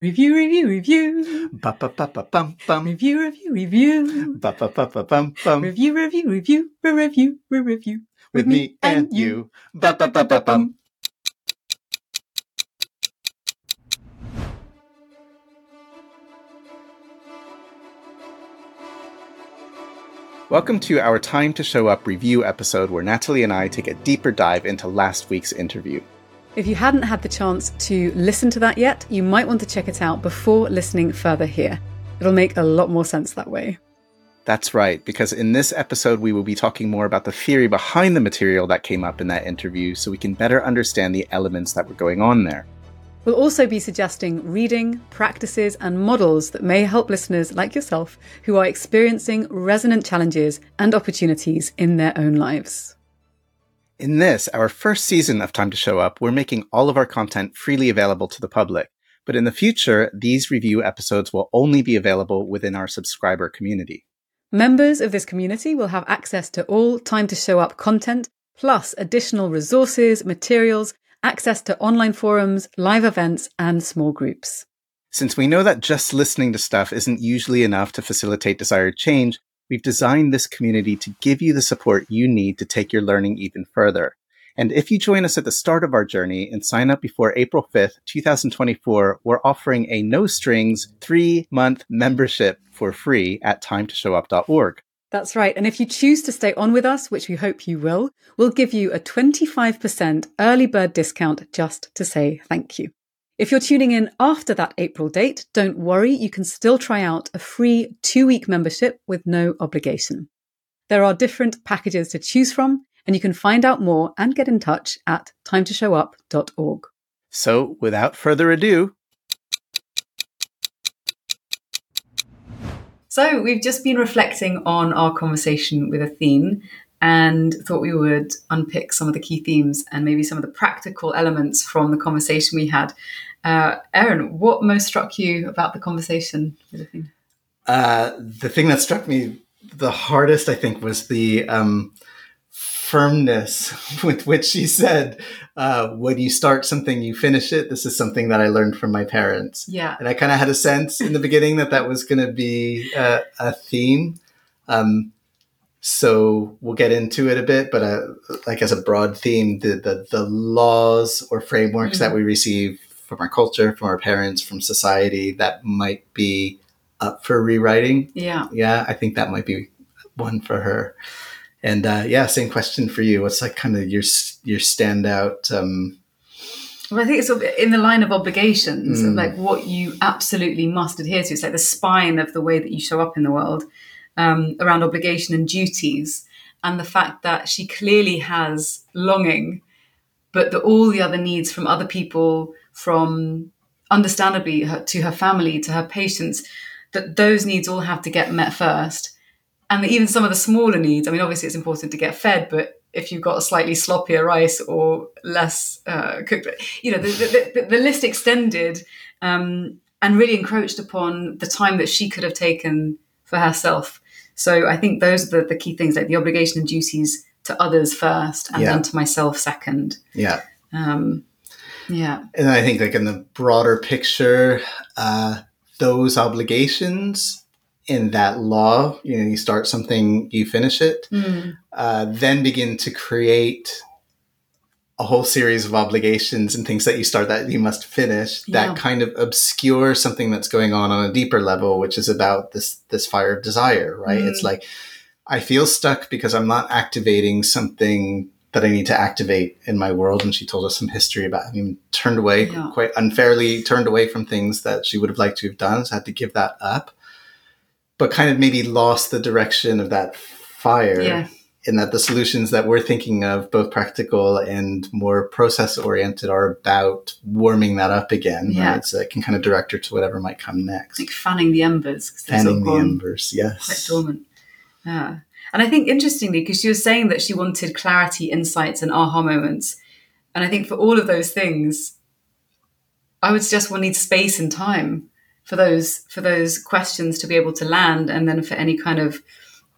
Review, review, review. Ba ba ba ba bum bum. Review, review, review. Ba ba ba ba bum bum. Review, review, review. Re review, re review. With me and you. Ba ba ba ba bum. Welcome to our Time to Show Up review episode where Nathalie and I take a deeper dive into last week's interview. If you hadn't had the chance to listen to that yet, you might want to check it out before listening further here. It'll make a lot more sense that way. That's right, because in this episode, we will be talking more about the theory behind the material that came up in that interview so we can better understand the elements that were going on there. We'll also be suggesting reading, practices, and models that may help listeners like yourself who are experiencing resonant challenges and opportunities in their own lives. In this, our first season of Time to Show Up, we're making all of our content freely available to the public. But in the future, these review episodes will only be available within our subscriber community. Members of this community will have access to all Time to Show Up content, plus additional resources, materials, access to online forums, live events, and small groups. Since we know that just listening to stuff isn't usually enough to facilitate desired change, we've designed this community to give you the support you need to take your learning even further. And if you join us at the start of our journey and sign up before April 5th, 2024, we're offering a no strings three month membership for free at timetoshowup.org. That's right. And if you choose to stay on with us, which we hope you will, we'll give you a 25% early bird discount just to say thank you. If you're tuning in after that April date, don't worry, you can still try out a free two week membership with no obligation. There are different packages to choose from, and you can find out more and get in touch at timetoshowup.org. So, without further ado, So, we've just been reflecting on our conversation with Athene and thought we would unpick some of the key themes and maybe some of the practical elements from the conversation we had. Uh, Aaron, what most struck you about the conversation? Uh, the thing that struck me the hardest, I think, was the um, firmness with which she said, uh, "When you start something, you finish it." This is something that I learned from my parents. Yeah, and I kind of had a sense in the beginning that that was going to be uh, a theme. Um, so we'll get into it a bit, but uh, like as a broad theme, the the, the laws or frameworks mm-hmm. that we receive from our culture, from our parents, from society that might be up for rewriting. Yeah, yeah, I think that might be one for her. And uh, yeah, same question for you. What's like kind of your your standout? Um, well, I think it's sort of in the line of obligations, mm. like what you absolutely must adhere to. It's like the spine of the way that you show up in the world um, around obligation and duties, and the fact that she clearly has longing, but that all the other needs from other people, from understandably her, to her family, to her patients, that those needs all have to get met first and even some of the smaller needs. I mean, obviously, it's important to get fed, but if you've got a slightly sloppier rice or less uh, cooked, you know, the, the, the, the list extended um, and really encroached upon the time that she could have taken for herself. So I think those are the, the key things, like the obligation and duties to others first, and yeah. then to myself second. Yeah. Um, yeah. And I think, like in the broader picture, uh, those obligations in that law, you know, you start something, you finish it, mm. uh, then begin to create a whole series of obligations and things that you start that you must finish yeah. that kind of obscure something that's going on on a deeper level, which is about this this fire of desire, right? Mm. It's like I feel stuck because I'm not activating something that I need to activate in my world. And she told us some history about having turned away, yeah. quite unfairly turned away from things that she would have liked to have done. So I had to give that up but kind of maybe lost the direction of that fire. Yeah. In that the solutions that we're thinking of, both practical and more process oriented, are about warming that up again. Yeah. Right? So it can kind of direct her to whatever might come next. Like fanning the embers. Fanning the embers, yes. Quite dormant. Yeah. And I think interestingly, because she was saying that she wanted clarity, insights, and aha moments. And I think for all of those things, I would suggest one needs space and time for those for those questions to be able to land and then for any kind of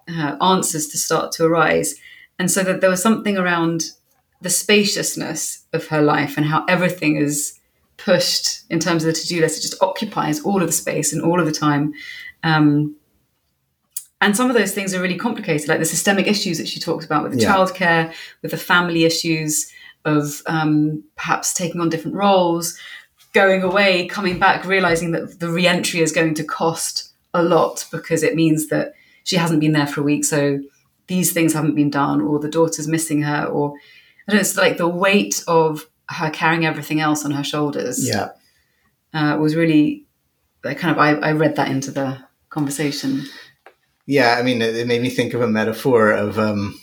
uh, answers to start to arise and so that there was something around the spaciousness of her life and how everything is pushed in terms of the to-do list. It just occupies all of the space and all of the time. Um, and some of those things are really complicated, like the systemic issues that she talks about with the Yeah. childcare, with the family issues of um, perhaps taking on different roles, going away, coming back, realizing that the re-entry is going to cost a lot because it means that she hasn't been there for a week, so these things haven't been done, or the daughter's missing her, or I don't know, it's like the weight of her carrying everything else on her shoulders Yeah. uh, was really like kind of I, I read that into the conversation. Yeah, I mean, it, it made me think of a metaphor of, um,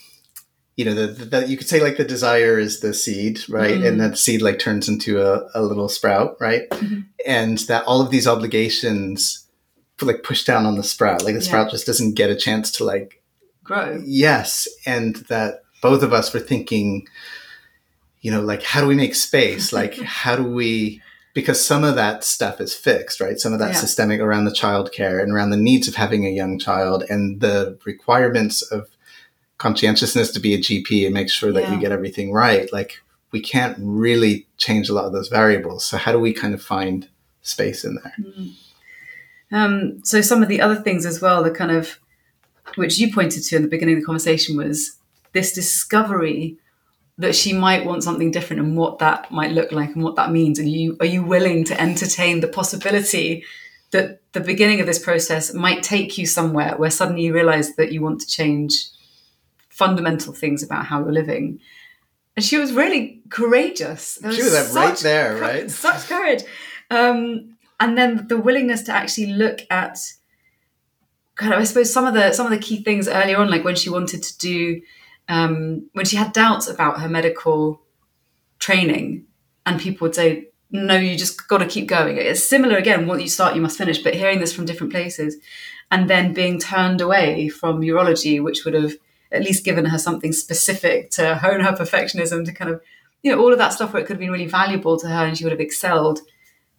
you know, that you could say like the desire is the seed, right? Mm. And that seed like turns into a, a little sprout, right? Mhm. And that all of these obligations like push down on the sprout. Like the Yeah. sprout just doesn't get a chance to like, Grow. yes. And that both of us were thinking, you know, like, how do we make space? Like, how do we, because some of that stuff is fixed, right? Some of that Yeah. systemic around the childcare and around the needs of having a young child and the requirements of conscientiousness to be a GP and make sure that Yeah. you get everything right. Like, we can't really change a lot of those variables. So, how do we kind of find space in there? Um, so some of the other things as well, the kind of which you pointed to in the beginning of the conversation was this discovery that she might want something different and what that might look like and what that means. And you are you willing to entertain the possibility that the beginning of this process might take you somewhere where suddenly you realize that you want to change fundamental things about how you're living. And she was really courageous. There She was like, right there, right? Such courage. Um, and then the willingness to actually look at kind of, I suppose, some of the some of the key things earlier on, like when she wanted to do, um, when she had doubts about her medical training, and people would say, "No, you just got to keep going." It's similar again. What you start, you must finish. But hearing this from different places, and then being turned away from urology, which would have at least given her something specific to hone her perfectionism, to kind of, you know, all of that stuff where it could have been really valuable to her, and she would have excelled.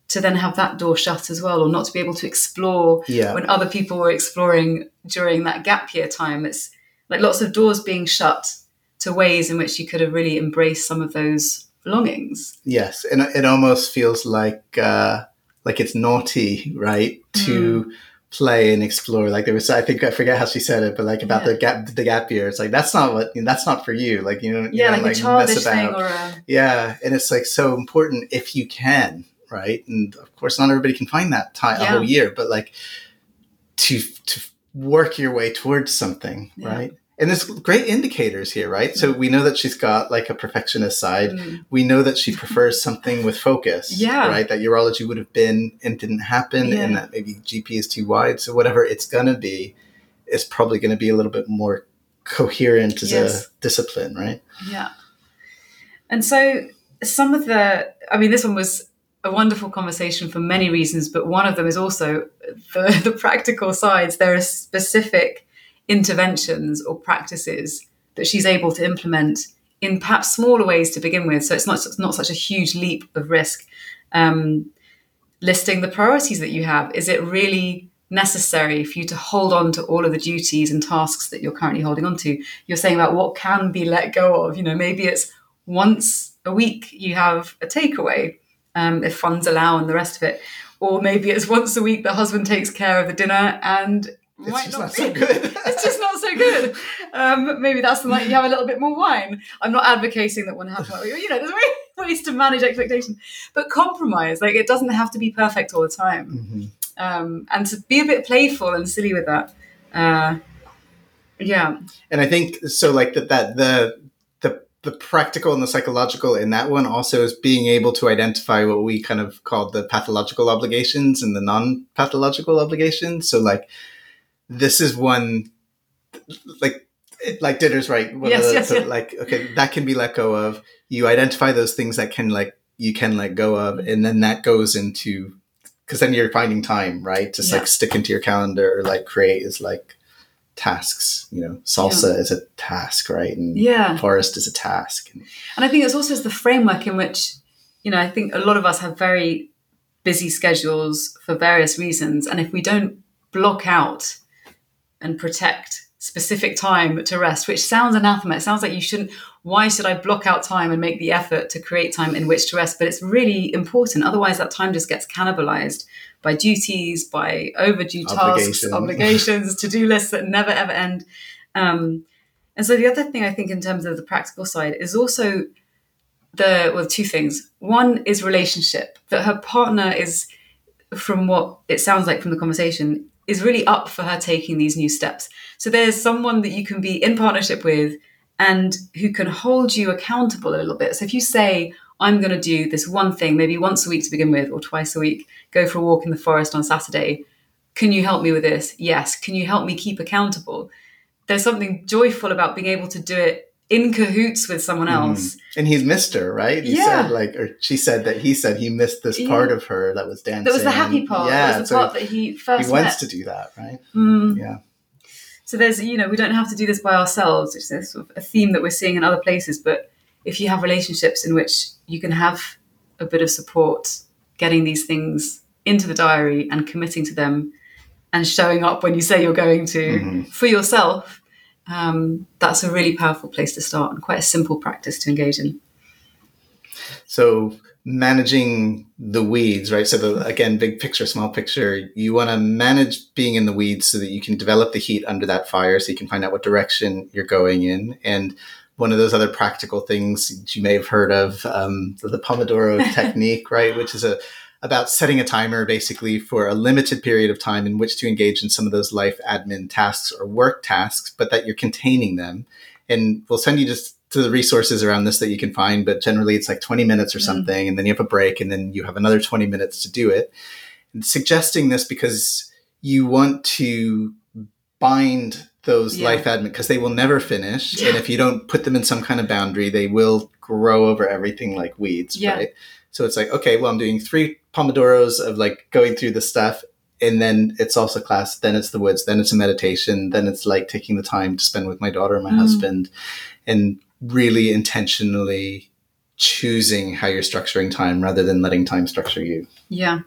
To then have that door shut as well, or not to be able to explore Yeah. when other people were exploring during that gap year time. It's like lots of doors being shut to ways in which you could have really embraced some of those longings. Yes, and it almost feels like uh, like it's naughty, right, to Mm. play and explore. Like there was, I think I forget how she said it, but like about Yeah. the gap, the gap year. It's like that's not what that's not for you. Like you know, Yeah, don't, like, a mess childish thing or a yeah, and it's like so important if you can, right? And of course, not everybody can find that time a whole year, but like to to work your way towards something, Yeah. right? And there's great indicators here, right? So we know that she's got like a perfectionist side Mm. we know that she prefers something with focus. Yeah. Right. That urology would have been and didn't happen, and that maybe GP is too wide. So whatever it's gonna be, it's probably gonna be a little bit more coherent as Yes. a discipline, right? Yeah. And so some of the, I mean, this one was a wonderful conversation for many reasons, but one of them is also the, the practical sides. There are specific interventions or practices that she's able to implement in perhaps smaller ways to begin with. So it's not, it's not such a huge leap of risk. Um, listing the priorities that you have. Is it really necessary for you to hold on to all of the duties and tasks that you're currently holding on to? You're saying about what can be let go of. You know, maybe it's once a week you have a takeaway, um, if funds allow, and the rest of it. Or maybe it's once a week the husband takes care of the dinner and It's might just not, not so good. it's just not so good. Um, maybe that's the night you have a little bit more wine. I'm not advocating that one has, you know, there's way- ways to manage expectation, but compromise. Like it doesn't have to be perfect all the time, Mhm. um, and to be a bit playful and silly with that. Uh, yeah, And I think so. Like that, that the the the practical and the psychological in that one also is being able to identify what we kind of called the pathological obligations and the non-pathological obligations. So like this is one like like Ditter's right. Yes, the- yes, yeah. Like okay, that can be let go of. You identify those things that can like you can let go of, mm-hmm. and then that goes into because then you're finding time, right? Just Yeah. like stick into your calendar or like create is like tasks. You know, salsa is a task, right? And yeah. forest is a task. And And I think it's also the framework in which, you know, I think a lot of us have very busy schedules for various reasons. And if we don't block out and protect specific time to rest, which sounds anathema. It sounds like you shouldn't. Why should I block out time and make the effort to create time in which to rest? But it's really important. Otherwise, that time just gets cannibalized by duties, by overdue tasks, obligations, to do lists that never ever end. Um, and so the other thing I think in terms of the practical side is also the well two things. One is relationship that her partner is from what it sounds like from the conversation is really up for her taking these new steps. So there's someone that you can be in partnership with and who can hold you accountable a little bit. So if you say, I'm going to do this one thing, maybe once a week to begin with, or twice a week, go for a walk in the forest on Saturday. Can you help me with this? Yes. Can you help me keep accountable? There's something joyful about being able to do it in cahoots with someone mm-hmm. else. Mm. And he missed her, right? He yeah. said like or she said that he said he missed this part of her that was dancing. That was the happy part. Yeah. the so part that he first He wants met. to do that, right? Mm. Yeah. So there's, you know, we don't have to do this by ourselves. It's a, sort of a theme that we're seeing in other places. But if you have relationships in which you can have a bit of support, getting these things into the diary and committing to them and showing up when you say you're going to mm-hmm. for yourself um, that's a really powerful place to start and quite a simple practice to engage in. So managing the weeds, right? So the, again, big picture, small picture, you want to manage being in the weeds so that you can develop the heat under that fire so you can find out what direction you're going in. And one of those other practical things you may have heard of, um, the, the Pomodoro technique, right? Which is a, about setting a timer basically for a limited period of time in which to engage in some of those life admin tasks or work tasks, but that you're containing them. And we'll send you just to the resources around this that you can find, but generally it's like 20 minutes or mm. something, mm. and then you have a break, and then you have another 20 minutes to do it. And suggesting this because you want to bind those yeah. life admin because they will never finish. Yeah. And if you don't put them in some kind of boundary, they will grow over everything like weeds, yeah. right? So it's like, okay, well, I'm doing three Pomodoros of like going through the stuff. And then it's also class, then it's the woods, then it's a meditation, then it's like taking the time to spend with my daughter and my mm. husband and really intentionally choosing how you're structuring time rather than letting time structure you. Yeah.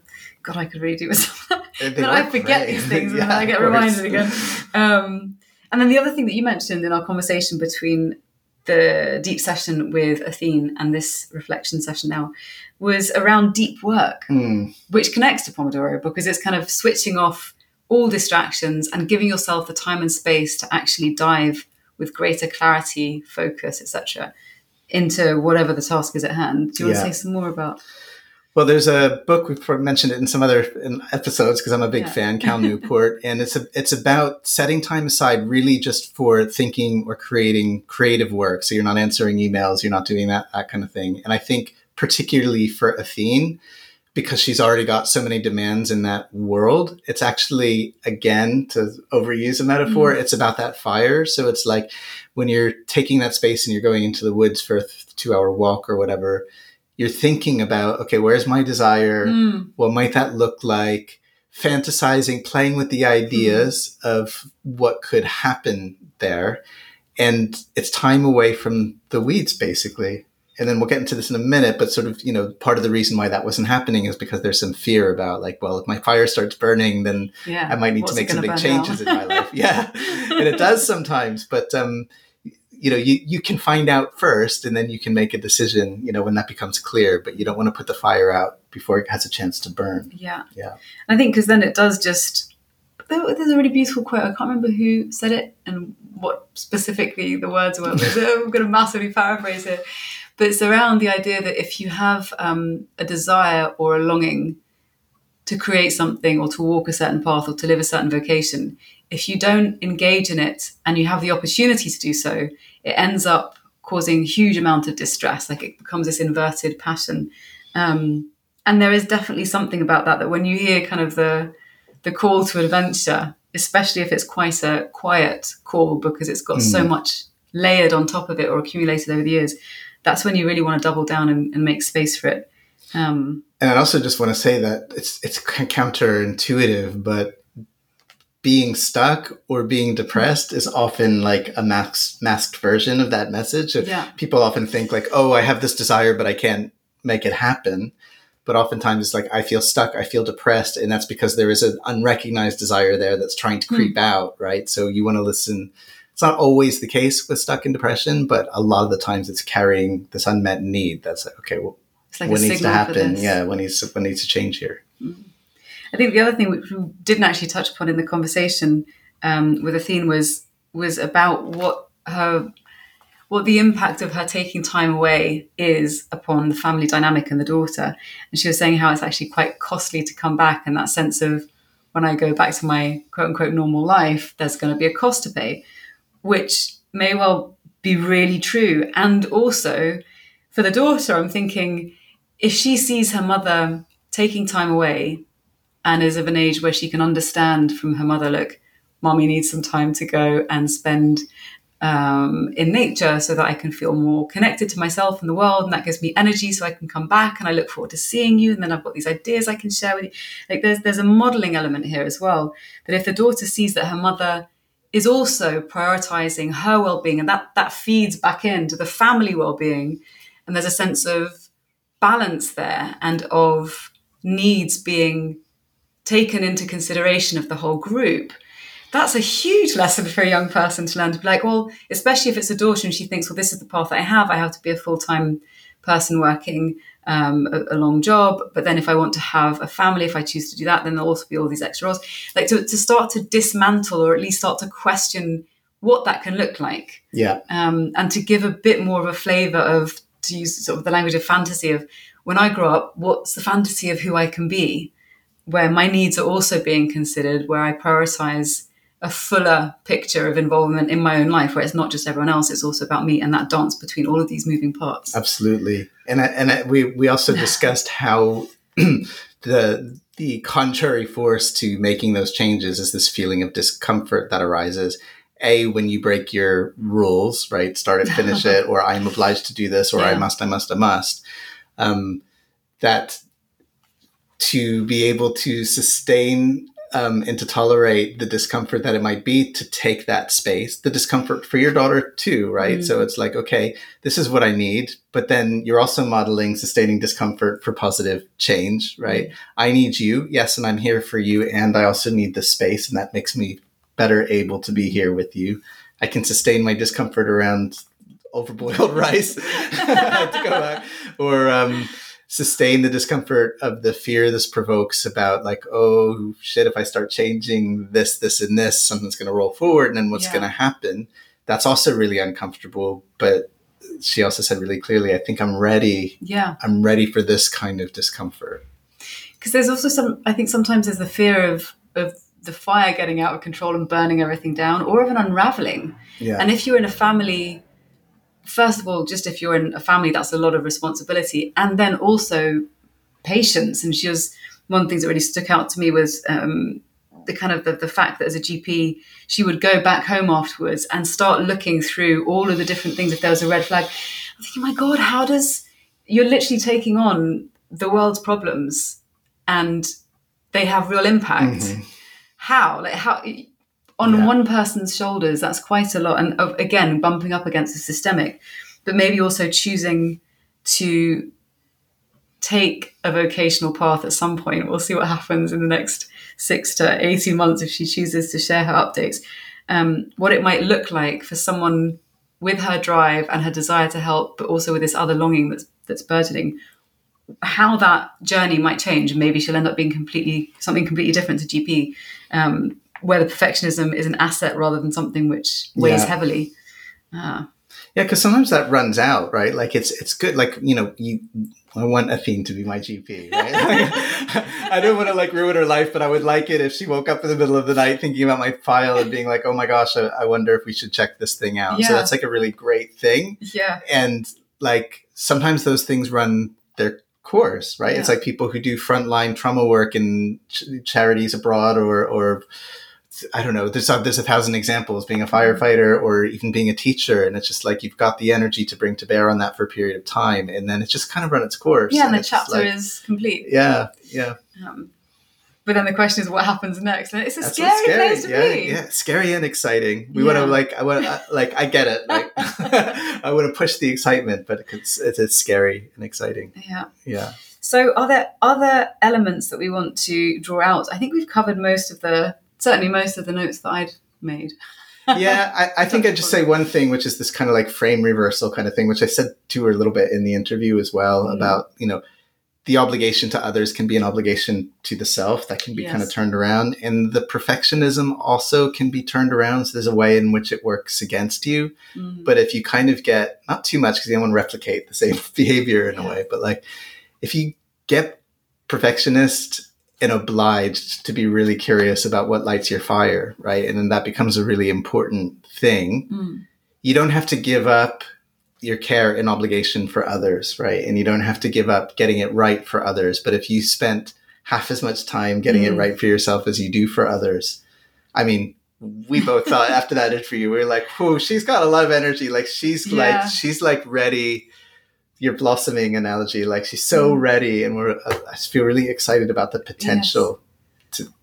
God, I could really do with some But I forget these things yeah, and then I get reminded again. Um, and then the other thing that you mentioned in our conversation between the deep session with Athene and this reflection session now was around deep work, mm. which connects to Pomodoro because it's kind of switching off all distractions and giving yourself the time and space to actually dive with greater clarity, focus, etc., into whatever the task is at hand. Do you want yeah. to say some more about? Well, there's a book we've mentioned it in some other episodes because I'm a big yeah. fan, Cal Newport, and it's a, it's about setting time aside really just for thinking or creating creative work. So you're not answering emails, you're not doing that that kind of thing. And I think particularly for Athene, because she's already got so many demands in that world, it's actually again to overuse a metaphor, mm. it's about that fire. So it's like when you're taking that space and you're going into the woods for a two hour walk or whatever you're thinking about, okay, where's my desire? Mm. What might that look like? Fantasizing, playing with the ideas mm. of what could happen there. And it's time away from the weeds, basically. And then we'll get into this in a minute, but sort of, you know, part of the reason why that wasn't happening is because there's some fear about like, well, if my fire starts burning, then yeah. I might need What's to make some big changes in my life. Yeah. and it does sometimes, but, um, you know you, you can find out first and then you can make a decision you know when that becomes clear but you don't want to put the fire out before it has a chance to burn. Yeah. Yeah. I think because then it does just there's a really beautiful quote i can't remember who said it and what specifically the words were but i'm going to massively paraphrase it. But it's around the idea that if you have um, a desire or a longing to create something or to walk a certain path or to live a certain vocation if you don't engage in it and you have the opportunity to do so, it ends up causing huge amount of distress. Like it becomes this inverted passion. Um, and there is definitely something about that that when you hear kind of the the call to adventure, especially if it's quite a quiet call because it's got mm. so much layered on top of it or accumulated over the years, that's when you really want to double down and, and make space for it. Um, and I also just want to say that it's it's counterintuitive, but being stuck or being depressed is often like a masked, masked version of that message. Yeah. People often think like, oh, I have this desire, but I can't make it happen. but oftentimes it's like I feel stuck, I feel depressed, and that's because there is an unrecognized desire there that's trying to creep mm. out, right? So you want to listen. It's not always the case with stuck in depression, but a lot of the times it's carrying this unmet need. That's like, okay, well, like what needs to happen? Yeah, what needs what needs to change here? Mm. I think the other thing which we didn't actually touch upon in the conversation um, with Athene was was about what her what the impact of her taking time away is upon the family dynamic and the daughter. And she was saying how it's actually quite costly to come back, and that sense of when I go back to my quote unquote normal life, there's going to be a cost to pay, which may well be really true. And also for the daughter, I'm thinking if she sees her mother taking time away and is of an age where she can understand from her mother, look, mommy needs some time to go and spend um, in nature so that I can feel more connected to myself and the world. And that gives me energy so I can come back and I look forward to seeing you. And then I've got these ideas I can share with you. Like there's, there's a modeling element here as well. That if the daughter sees that her mother is also prioritizing her well-being and that, that feeds back into the family well-being. And there's a sense of balance there and of needs being taken into consideration of the whole group that's a huge lesson for a young person to learn to be like, well, especially if it's a daughter and she thinks, well, this is the path that I have. I have to be a full time person working um, a, a, long job. But then if I want to have a family, if I choose to do that, then there'll also be all these extra roles. Like to, to start to dismantle or at least start to question what that can look like. Yeah. Um, and to give a bit more of a flavor of, to use sort of the language of fantasy of when I grow up, what's the fantasy of who I can be? Where my needs are also being considered, where I prioritize a fuller picture of involvement in my own life where it's not just everyone else it's also about me and that dance between all of these moving parts. Absolutely. And I, and I, we we also discussed how the the contrary force to making those changes is this feeling of discomfort that arises. A when you break your rules right start it finish it or i'm obliged to do this or yeah. i must i must i must um, that to be able to sustain um, and to tolerate the discomfort that it might be to take that space, the discomfort for your daughter too, right? Mm. So it's like, okay, this is what I need, but then you're also modeling sustaining discomfort for positive change, right? Mm. I need you, yes, and I'm here for you, and I also need the space, and that makes me better able to be here with you. I can sustain my discomfort around overboiled rice. or um, sustain the discomfort of the fear this provokes about like oh shit if i start changing this this and this something's going to roll forward and then what's yeah. going to happen? That's also really uncomfortable but she also said really clearly i think i'm ready. Yeah. I'm ready for this kind of discomfort. Because there's also some i think sometimes there's the fear of of the fire getting out of control and burning everything down or of an unraveling. Yeah. and if you're in a family first of all, just if you're in a family, that's a lot of responsibility. And then also patience. And she was one of the things that really stuck out to me was um, the kind of the, the, fact that as a GP, she would go back home afterwards and start looking through all of the different things. If there was a red flag, I'm thinking, my God, how does you're literally taking on the world's problems and they have real impact? Mm-hmm. How? Like how on yeah. one person's shoulders, that's quite a lot. And uh, again, bumping up against the systemic, but maybe also choosing to take a vocational path at some point. We'll see what happens in the next six to 18 months if she chooses to share her updates. Um, what it might look like for someone with her drive and her desire to help, but also with this other longing that's, that's burgeoning, how that journey might change. And maybe she'll end up being completely something completely different to GP. Um, where the perfectionism is an asset rather than something which weighs yeah. heavily. Uh, yeah, because sometimes that runs out, right? Like it's it's good. Like you know, you I want Athene to be my GP, right? I don't want to like ruin her life, but I would like it if she woke up in the middle of the night thinking about my file and being like, "Oh my gosh, I, I wonder if we should check this thing out." Yeah. So that's like a really great thing. Yeah, and like sometimes those things run their course, right? Yeah. It's like people who do frontline trauma work in ch- charities abroad or or I don't know. There's a, there's a thousand examples being a firefighter or even being a teacher, and it's just like you've got the energy to bring to bear on that for a period of time, and then it's just kind of run its course. Yeah, and, and the chapter like, is complete. Yeah, yeah. Um, but then the question is, what happens next? And it's a scary, scary, place to yeah, be. Yeah, scary and exciting. We yeah. want to like, I want, like, I get it. Like, I want to push the excitement, but it's it's scary and exciting. Yeah, yeah. So, are there other elements that we want to draw out? I think we've covered most of the, certainly most of the notes that I'd made. yeah, I, I think I'd just say one thing, which is this kind of like frame reversal kind of thing, which I said to her a little bit in the interview as well mm. about, you know, the obligation to others can be an obligation to the self that can be yes. kind of turned around. And the perfectionism also can be turned around. So there's a way in which it works against you. Mm. But if you kind of get, not too much because you don't want to replicate the same behavior in yeah. a way, but like if you get perfectionist and obliged to be really curious about what lights your fire, right? And then that becomes a really important thing. Mm. You don't have to give up your care and obligation for others, right? And you don't have to give up getting it right for others. But if you spent half as much time getting mm. it right for yourself as you do for others, I mean, we both thought after that interview, we were like, whoa, she's got a lot of energy. Like she's yeah. like, she's like ready your blossoming analogy. Like she's so mm. ready, and we're uh, I feel really excited about the potential yes. to,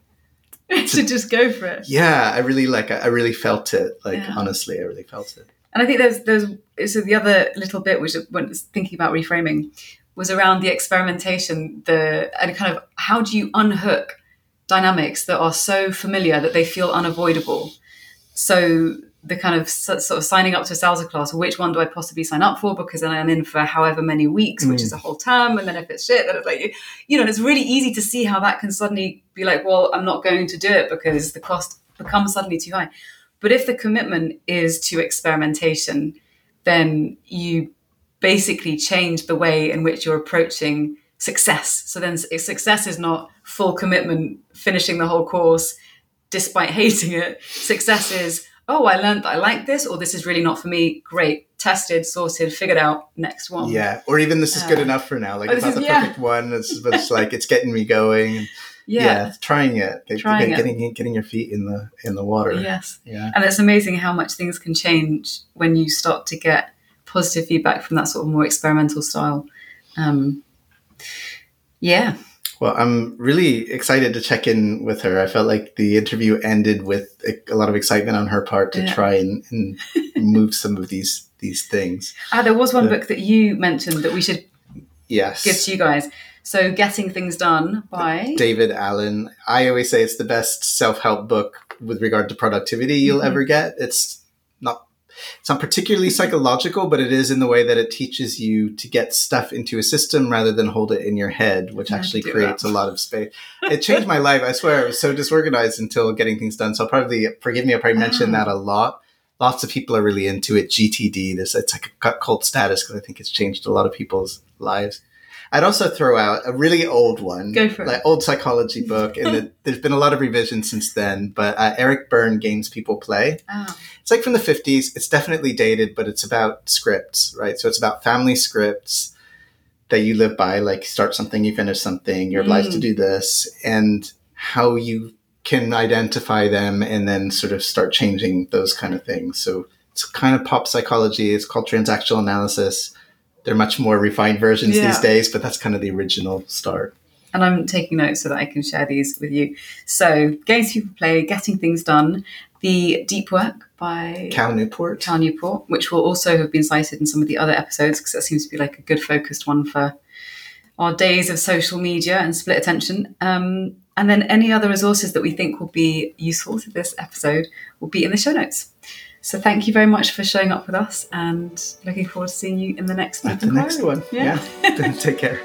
to, to just go for it. Yeah, I really like. I really felt it. Like yeah. honestly, I really felt it. And I think there's there's so the other little bit which when thinking about reframing was around the experimentation, the and kind of how do you unhook dynamics that are so familiar that they feel unavoidable. So the kind of sort of signing up to a salsa class, which one do I possibly sign up for? Because then I'm in for however many weeks, which mm. is a whole term. And then if it's shit, then it's like, you know, it's really easy to see how that can suddenly be like, well, I'm not going to do it because the cost becomes suddenly too high. But if the commitment is to experimentation, then you basically change the way in which you're approaching success. So then success is not full commitment, finishing the whole course despite hating it. Success is, oh, I learned that I like this, or this is really not for me. Great, tested, sorted, figured out. Next one. Yeah, or even this is good uh, enough for now. Like oh, it's not is, the perfect one, it's like it's getting me going. Yeah. yeah, trying it, trying getting, it. getting your feet in the in the water. Yes, yeah, and it's amazing how much things can change when you start to get positive feedback from that sort of more experimental style. Um, yeah, well, I'm really excited to check in with her. I felt like the interview ended with a, a lot of excitement on her part to yeah. try and, and move some of these these things. Ah, there was one book that you mentioned that we should yes give to you guys. So, Getting Things Done by David Allen. I always say it's the best self help book with regard to productivity you'll mm-hmm. ever get. It's it's not particularly psychological, but it is in the way that it teaches you to get stuff into a system rather than hold it in your head, which actually creates that. a lot of space. It changed my life. I swear, I was so disorganized until getting things done. So I'll probably forgive me. I probably mention ah. that a lot. Lots of people are really into it. GTD, this it's like a cult status because I think it's changed a lot of people's lives. I'd also throw out a really old one, Go for like it. old psychology book, and there's been a lot of revisions since then. But uh, Eric Berne, Games People Play. Oh. It's like from the 50s. It's definitely dated, but it's about scripts, right? So it's about family scripts that you live by, like start something, you finish something, you're obliged mm. to do this, and how you can identify them and then sort of start changing those kind of things. So it's kind of pop psychology. It's called transactional analysis they're much more refined versions yeah. these days, but that's kind of the original start. And I'm taking notes so that I can share these with you. So, Games People Play, Getting Things Done, The Deep Work by Cal Newport. Cal Newport, which will also have been cited in some of the other episodes because that seems to be like a good focused one for our days of social media and split attention. Um, and then any other resources that we think will be useful to this episode will be in the show notes. So thank you very much for showing up with us and looking forward to seeing you in the next, one. the next one. Yeah. yeah. Take care.